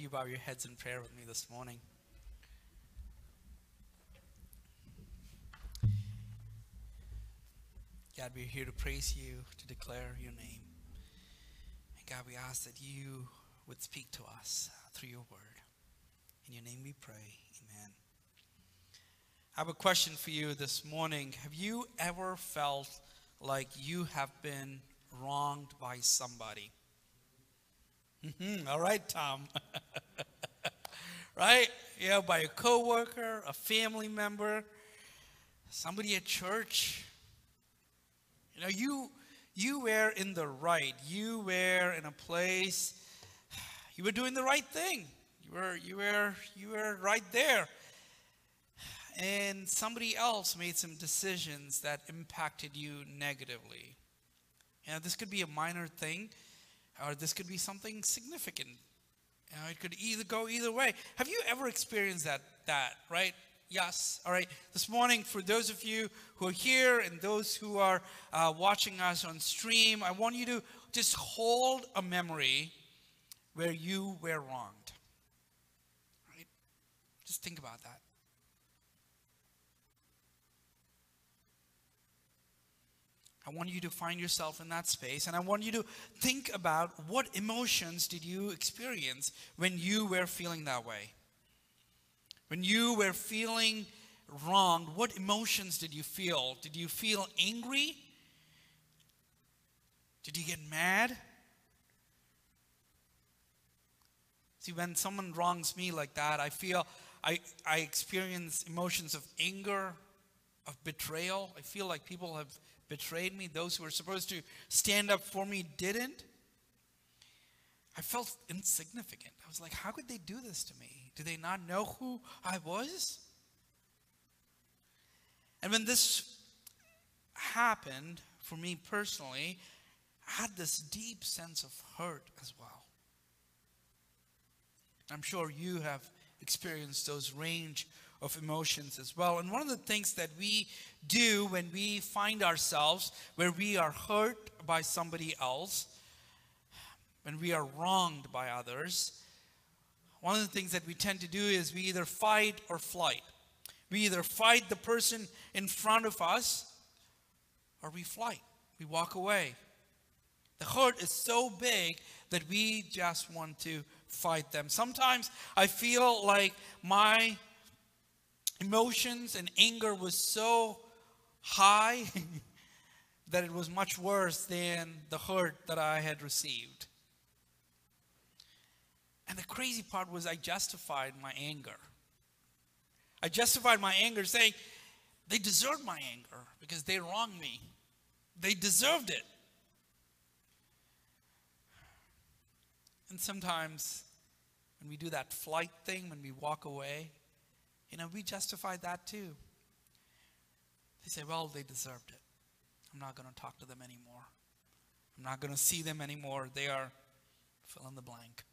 you bow your heads in prayer with me this morning? God, we're here to praise you, to declare your name. And God, we ask that you would speak to us through your word. In your name we pray. Amen. I have a question for you this morning. Have you ever felt like you have been wronged by somebody? Mm-hmm. All right, Tom. right? Yeah, by a coworker, a family member, somebody at church. You know, you you were in the right. You were in a place. You were doing the right thing. You were you were you were right there. And somebody else made some decisions that impacted you negatively. You know, this could be a minor thing or this could be something significant. You know, it could either go either way. Have you ever experienced that? That right? Yes. All right. This morning, for those of you who are here and those who are uh, watching us on stream, I want you to just hold a memory where you were wronged. Right? Just think about that. I want you to find yourself in that space and I want you to think about what emotions did you experience when you were feeling that way? When you were feeling wronged, what emotions did you feel? Did you feel angry? Did you get mad? See, when someone wrongs me like that, I feel I, I experience emotions of anger, of betrayal. I feel like people have betrayed me, those who were supposed to stand up for me didn't. I felt insignificant. I was like, how could they do this to me? Do they not know who I was? And when this happened for me personally, I had this deep sense of hurt as well. I'm sure you have experienced those range of emotions as well. And one of the things that we do when we find ourselves where we are hurt by somebody else, when we are wronged by others, one of the things that we tend to do is we either fight or flight. We either fight the person in front of us or we flight. We walk away. The hurt is so big that we just want to fight them. Sometimes I feel like my emotions and anger was so high that it was much worse than the hurt that I had received. And the crazy part was I justified my anger. I justified my anger saying, they deserved my anger because they wronged me. They deserved it. And sometimes when we do that flight thing, when we walk away, you know, we justify that too. They say, well, they deserved it. I'm not going to talk to them anymore. I'm not going to see them anymore. They are fill in the blank.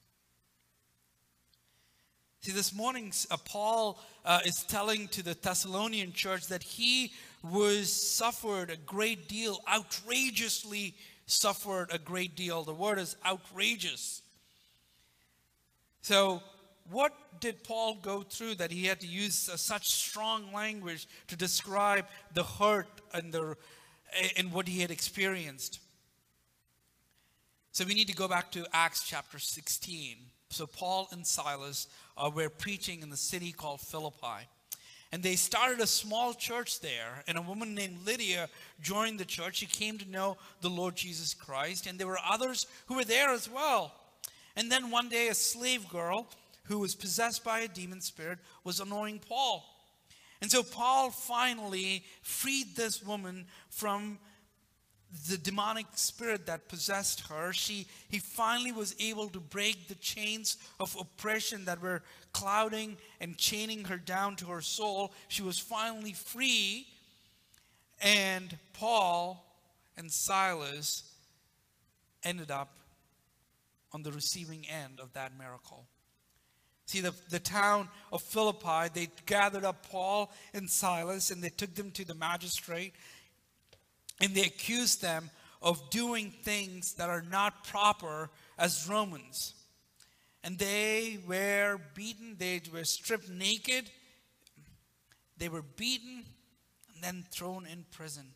See, this morning, uh, Paul uh, is telling to the Thessalonian church that he was suffered a great deal, outrageously suffered a great deal. The word is outrageous. So, what did Paul go through that he had to use uh, such strong language to describe the hurt and the and what he had experienced? So we need to go back to Acts chapter 16. So Paul and Silas uh, were preaching in the city called Philippi. And they started a small church there, and a woman named Lydia joined the church. She came to know the Lord Jesus Christ, and there were others who were there as well. And then one day, a slave girl who was possessed by a demon spirit, was annoying Paul. And so Paul finally freed this woman from the demonic spirit that possessed her. She, he finally was able to break the chains of oppression that were clouding and chaining her down to her soul. She was finally free. And Paul and Silas ended up on the receiving end of that miracle. See, the, the town of Philippi, they gathered up Paul and Silas and they took them to the magistrate and they accused them of doing things that are not proper as Romans. And they were beaten, they were stripped naked, they were beaten, and then thrown in prison.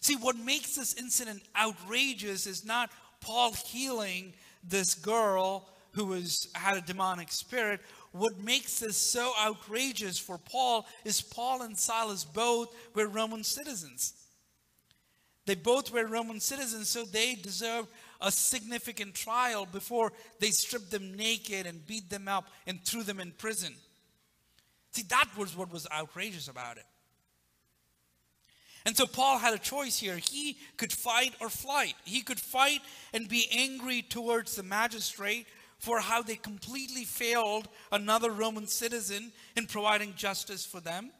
See, what makes this incident outrageous is not Paul healing this girl who was had a demonic spirit. What makes this so outrageous for Paul is Paul and Silas both were Roman citizens. They both were Roman citizens, so they deserved a significant trial before they stripped them naked and beat them up and threw them in prison. See, that was what was outrageous about it. And so Paul had a choice here. He could fight or flight. He could fight and be angry towards the magistrate for how they completely failed another Roman citizen in providing justice for them.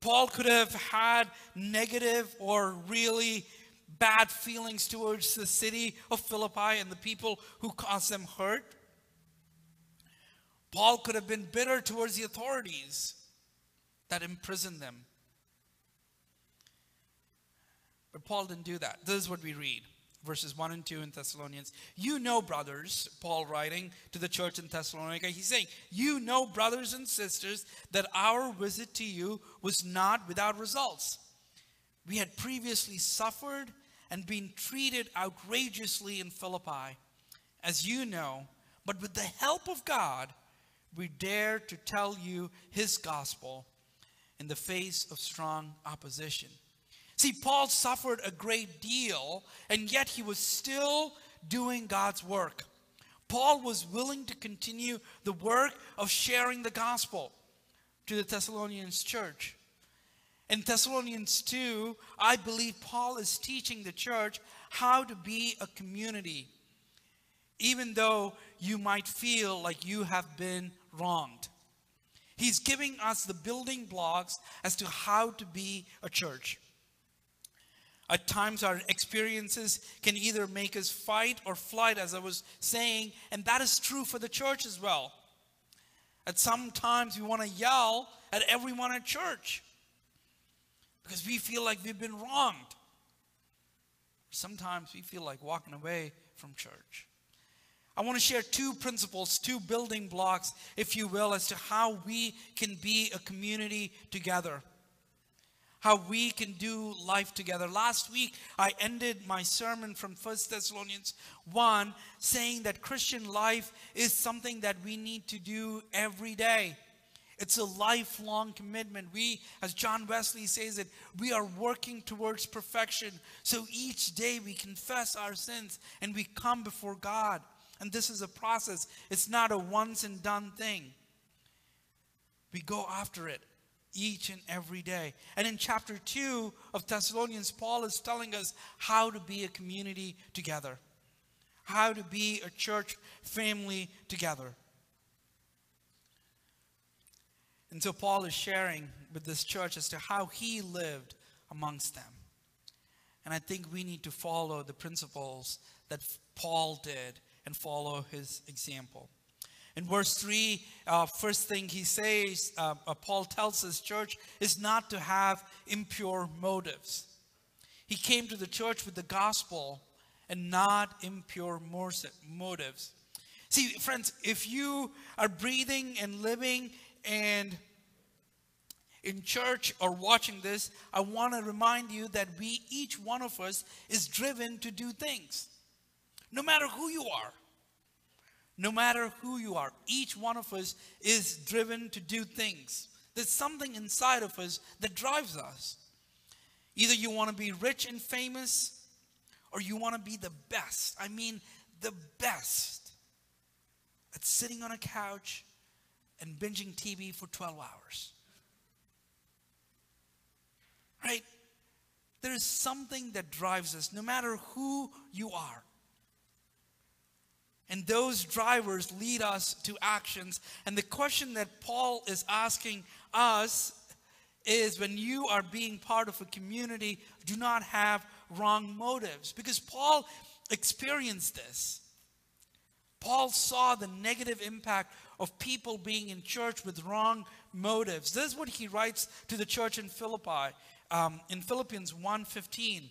Paul could have had negative or really bad feelings towards the city of Philippi and the people who caused them hurt. Paul could have been bitter towards the authorities that imprisoned them. But Paul didn't do that. This is what we read verses 1 and 2 in Thessalonians. You know, brothers, Paul writing to the church in Thessalonica, he's saying, You know, brothers and sisters, that our visit to you was not without results. We had previously suffered and been treated outrageously in Philippi, as you know, but with the help of God, we dare to tell you his gospel in the face of strong opposition. See, Paul suffered a great deal, and yet he was still doing God's work. Paul was willing to continue the work of sharing the gospel to the Thessalonians church. In Thessalonians 2, I believe Paul is teaching the church how to be a community, even though you might feel like you have been wronged. He's giving us the building blocks as to how to be a church. At times, our experiences can either make us fight or flight, as I was saying, and that is true for the church as well. At some times, we want to yell at everyone at church because we feel like we've been wronged. Sometimes we feel like walking away from church. I want to share two principles, two building blocks, if you will, as to how we can be a community together how we can do life together. Last week, I ended my sermon from 1 Thessalonians 1 saying that Christian life is something that we need to do every day. It's a lifelong commitment. We, as John Wesley says it, we are working towards perfection. So each day we confess our sins and we come before God. And this is a process, it's not a once and done thing. We go after it each and every day. And in chapter 2 of Thessalonians, Paul is telling us how to be a community together, how to be a church family together. And so Paul is sharing with this church as to how he lived amongst them. And I think we need to follow the principles that Paul did and follow his example. In verse 3, uh, first thing he says, uh, uh, Paul tells his church, is not to have impure motives. He came to the church with the gospel and not impure motives. See, friends, if you are breathing and living and in church or watching this, I want to remind you that we, each one of us, is driven to do things. No matter who you are no matter who you are, each one of us is driven to do things. There's something inside of us that drives us. Either you want to be rich and famous, or you want to be the best. I mean, the best at sitting on a couch and binging TV for 12 hours. Right? There is something that drives us, no matter who you are. And those drivers lead us to actions. And the question that Paul is asking us is when you are being part of a community, do not have wrong motives. Because Paul experienced this. Paul saw the negative impact of people being in church with wrong motives. This is what he writes to the church in Philippi um, in Philippians 1:15.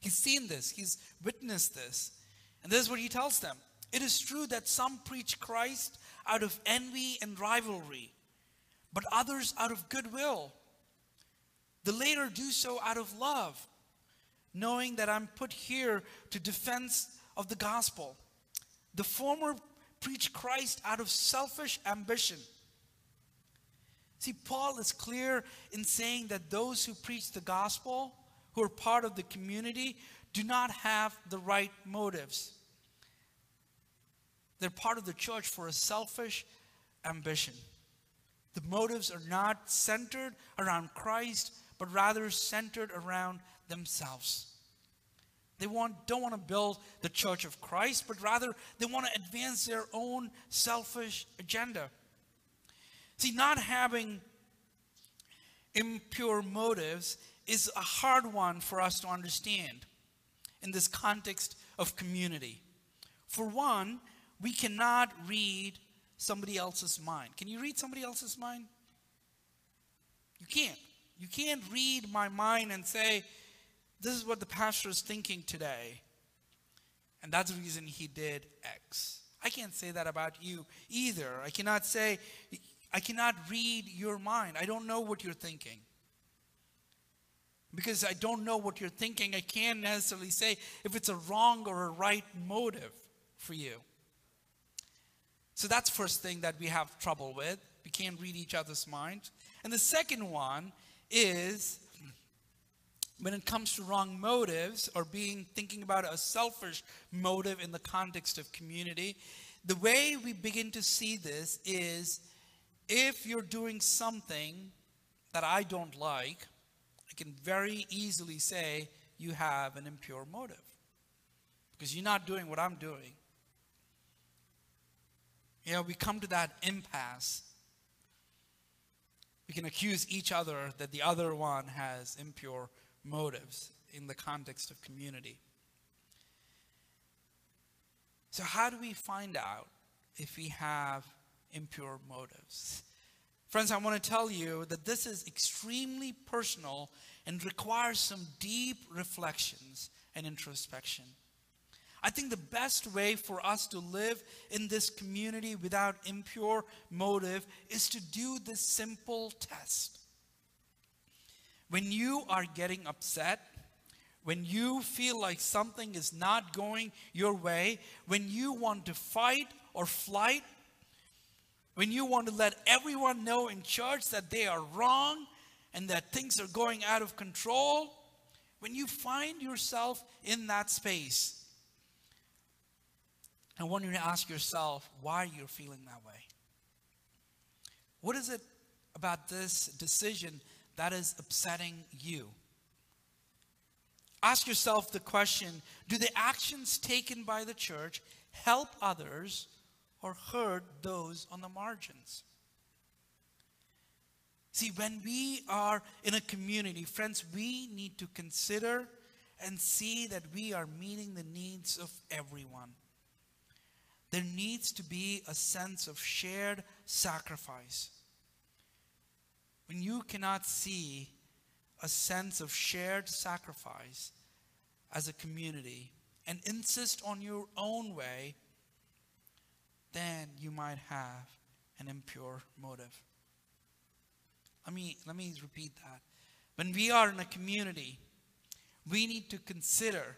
He's seen this, he's witnessed this. And this is what he tells them It is true that some preach Christ out of envy and rivalry, but others out of goodwill. The later do so out of love, knowing that I'm put here to defense of the gospel. The former preach Christ out of selfish ambition. See, Paul is clear in saying that those who preach the gospel, who are part of the community, do not have the right motives. They're part of the church for a selfish ambition. The motives are not centered around Christ, but rather centered around themselves. They want, don't want to build the church of Christ, but rather they want to advance their own selfish agenda. See, not having impure motives is a hard one for us to understand in this context of community. For one, we cannot read somebody else's mind. Can you read somebody else's mind? You can't. You can't read my mind and say, this is what the pastor is thinking today. And that's the reason he did X. I can't say that about you either. I cannot say, I cannot read your mind. I don't know what you're thinking. Because I don't know what you're thinking, I can't necessarily say if it's a wrong or a right motive for you. So that's first thing that we have trouble with. We can't read each other's minds. And the second one is when it comes to wrong motives or being thinking about a selfish motive in the context of community, the way we begin to see this is if you're doing something that I don't like, I can very easily say you have an impure motive because you're not doing what I'm doing. You know, we come to that impasse. We can accuse each other that the other one has impure motives in the context of community. So, how do we find out if we have impure motives? Friends, I want to tell you that this is extremely personal and requires some deep reflections and introspection. I think the best way for us to live in this community without impure motive is to do this simple test. When you are getting upset, when you feel like something is not going your way, when you want to fight or flight, when you want to let everyone know in church that they are wrong and that things are going out of control, when you find yourself in that space, I want you to ask yourself why you're feeling that way. What is it about this decision that is upsetting you? Ask yourself the question Do the actions taken by the church help others or hurt those on the margins? See, when we are in a community, friends, we need to consider and see that we are meeting the needs of everyone. There needs to be a sense of shared sacrifice when you cannot see a sense of shared sacrifice as a community and insist on your own way, then you might have an impure motive. Let me, let me repeat that. When we are in a community, we need to consider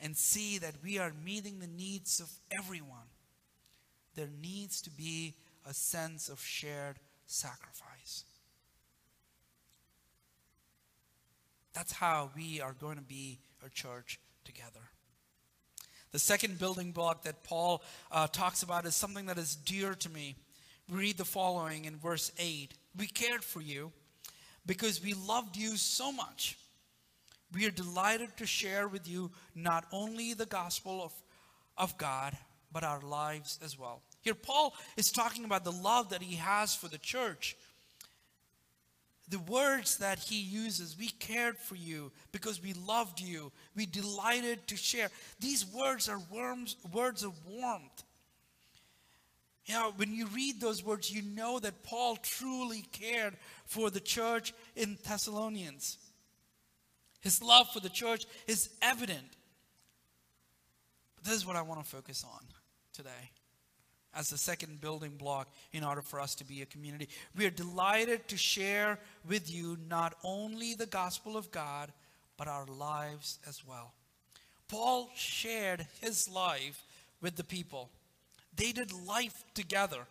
and see that we are meeting the needs of everyone. There needs to be a sense of shared sacrifice. That's how we are going to be a church together. The second building block that Paul uh, talks about is something that is dear to me. We read the following in verse 8 We cared for you because we loved you so much. We are delighted to share with you not only the gospel of, of God, but our lives as well. Here, Paul is talking about the love that he has for the church the words that he uses we cared for you because we loved you. We delighted to share. These words are worms, words of warmth. You know when you read those words you know that paul truly cared for the church in thessalonians. His love for the church is evident. But this is what i want to focus on today as the second building block in order for us to be a community. We are delighted to share with you not only the gospel of God, but our lives as well. Paul shared his life with the people. They did life together.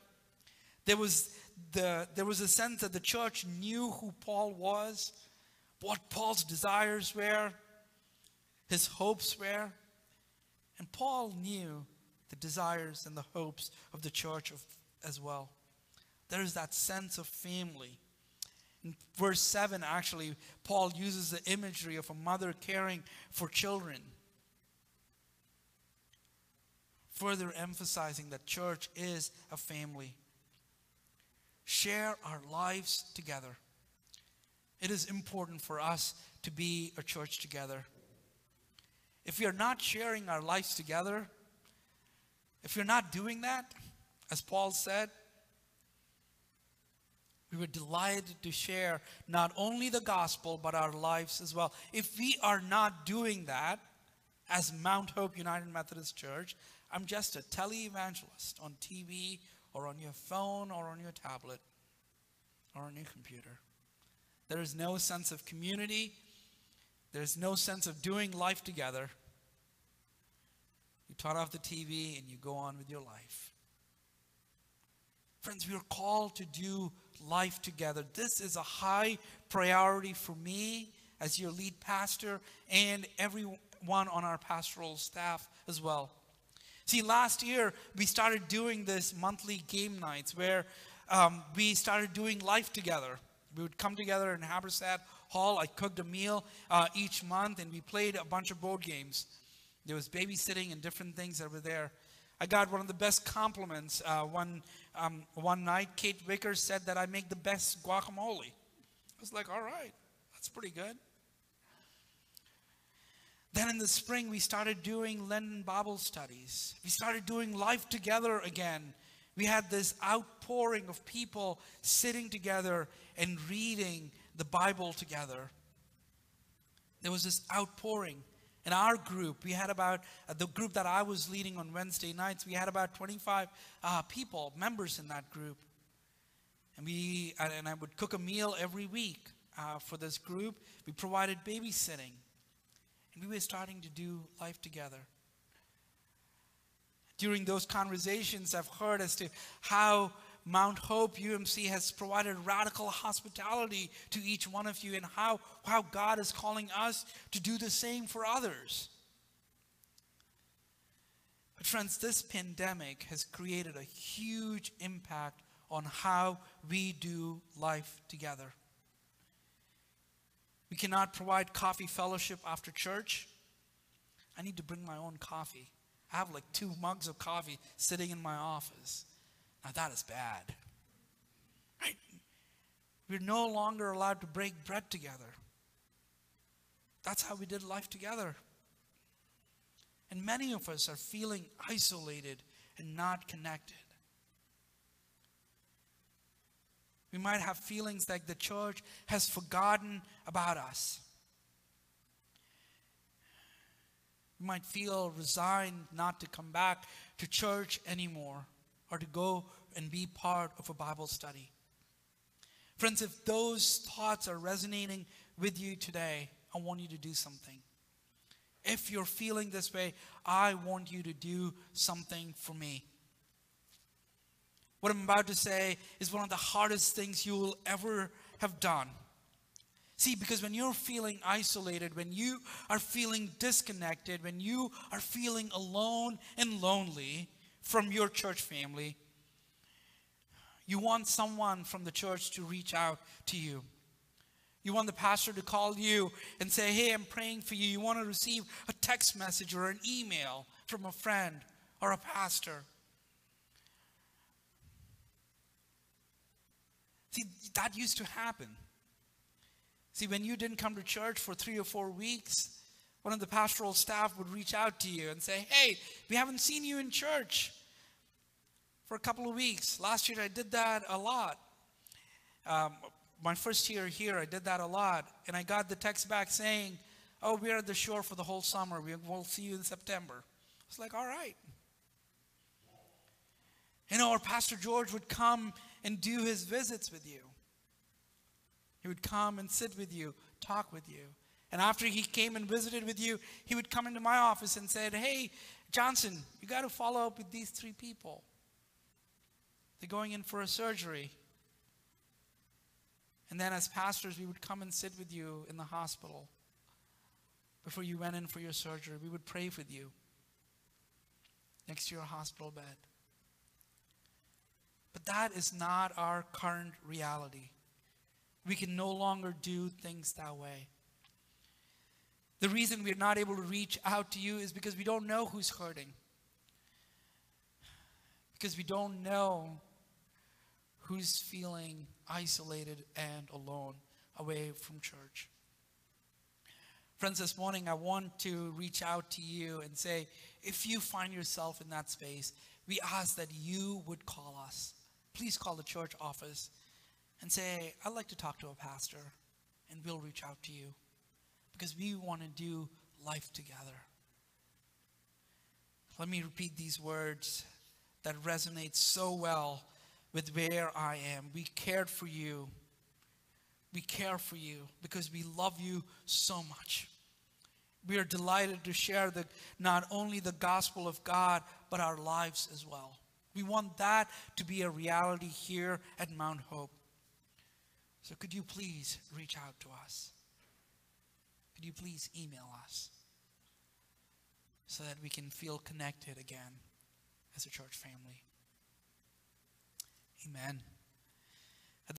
There was, the, there was a sense that the church knew who Paul was, what Paul's desires were, his hopes were. And Paul knew the desires and the hopes of the church of, as well. There is that sense of family. In verse 7, actually, Paul uses the imagery of a mother caring for children, further emphasizing that church is a family. Share our lives together. It is important for us to be a church together. If we are not sharing our lives together, if you're not doing that, as Paul said, we were delighted to share not only the gospel, but our lives as well. If we are not doing that as Mount Hope United Methodist Church, I'm just a televangelist on TV or on your phone or on your tablet or on your computer. There is no sense of community. There's no sense of doing life together you turn off the TV and you go on with your life. Friends, we are called to do life together. This is a high priority for me as your lead pastor and everyone on our pastoral staff as well. See, last year we started doing this monthly game nights where um, we started doing life together. We would come together in Habersaat Hall. I cooked a meal uh, each month and we played a bunch of board games. There was babysitting and different things that were there. I got one of the best compliments uh, one, um, one night. Kate Vickers said that I make the best guacamole. I was like, all right, that's pretty good. Then in the spring, we started doing Lenten Bible studies. We started doing life together again. We had this outpouring of people sitting together and reading the Bible together. There was this outpouring. In our group, we had about, uh, the group that I was leading on Wednesday nights, we had about 25 uh, people, members in that group. And, we, and I would cook a meal every week uh, for this group. We provided babysitting. And we were starting to do life together. During those conversations, I've heard as to how Mount Hope UMC has provided radical hospitality to each one of you and how, how God is calling us to do the same for others. But, friends, this pandemic has created a huge impact on how we do life together. We cannot provide coffee fellowship after church. I need to bring my own coffee. I have like two mugs of coffee sitting in my office. Now that is bad. Right? We're no longer allowed to break bread together. That's how we did life together. And many of us are feeling isolated and not connected. We might have feelings like the church has forgotten about us. We might feel resigned not to come back to church anymore or to go and be part of a Bible study. Friends, if those thoughts are resonating with you today, I want you to do something. If you're feeling this way, I want you to do something for me. What I'm about to say is one of the hardest things you will ever have done. See, because when you're feeling isolated, when you are feeling disconnected, when you are feeling alone and lonely, from your church family. You want someone from the church to reach out to you. You want the pastor to call you and say, Hey, I'm praying for you. You want to receive a text message or an email from a friend or a pastor. See, that used to happen. See, when you didn't come to church for three or four weeks, one of the pastoral staff would reach out to you and say, Hey, we haven't seen you in church for a couple of weeks. Last year I did that a lot. Um, my first year here, I did that a lot. And I got the text back saying, Oh, we're at the shore for the whole summer. We will see you in September. It's like, All right. You know, or Pastor George would come and do his visits with you. He would come and sit with you, talk with you. And after he came and visited with you, he would come into my office and said, Hey, Johnson, you got to follow up with these three people. They're going in for a surgery. And then, as pastors, we would come and sit with you in the hospital before you went in for your surgery. We would pray with you next to your hospital bed. But that is not our current reality. We can no longer do things that way. The reason we're not able to reach out to you is because we don't know who's hurting. Because we don't know who's feeling isolated and alone away from church. Friends, this morning I want to reach out to you and say if you find yourself in that space, we ask that you would call us. Please call the church office and say, I'd like to talk to a pastor, and we'll reach out to you because we want to do life together. Let me repeat these words that resonate so well with where I am. We cared for you. We care for you because we love you so much. We are delighted to share the, not only the gospel of God, but our lives as well. We want that to be a reality here at Mount Hope. So, could you please reach out to us? Could you please email us so that we can feel connected again as a church family? Amen.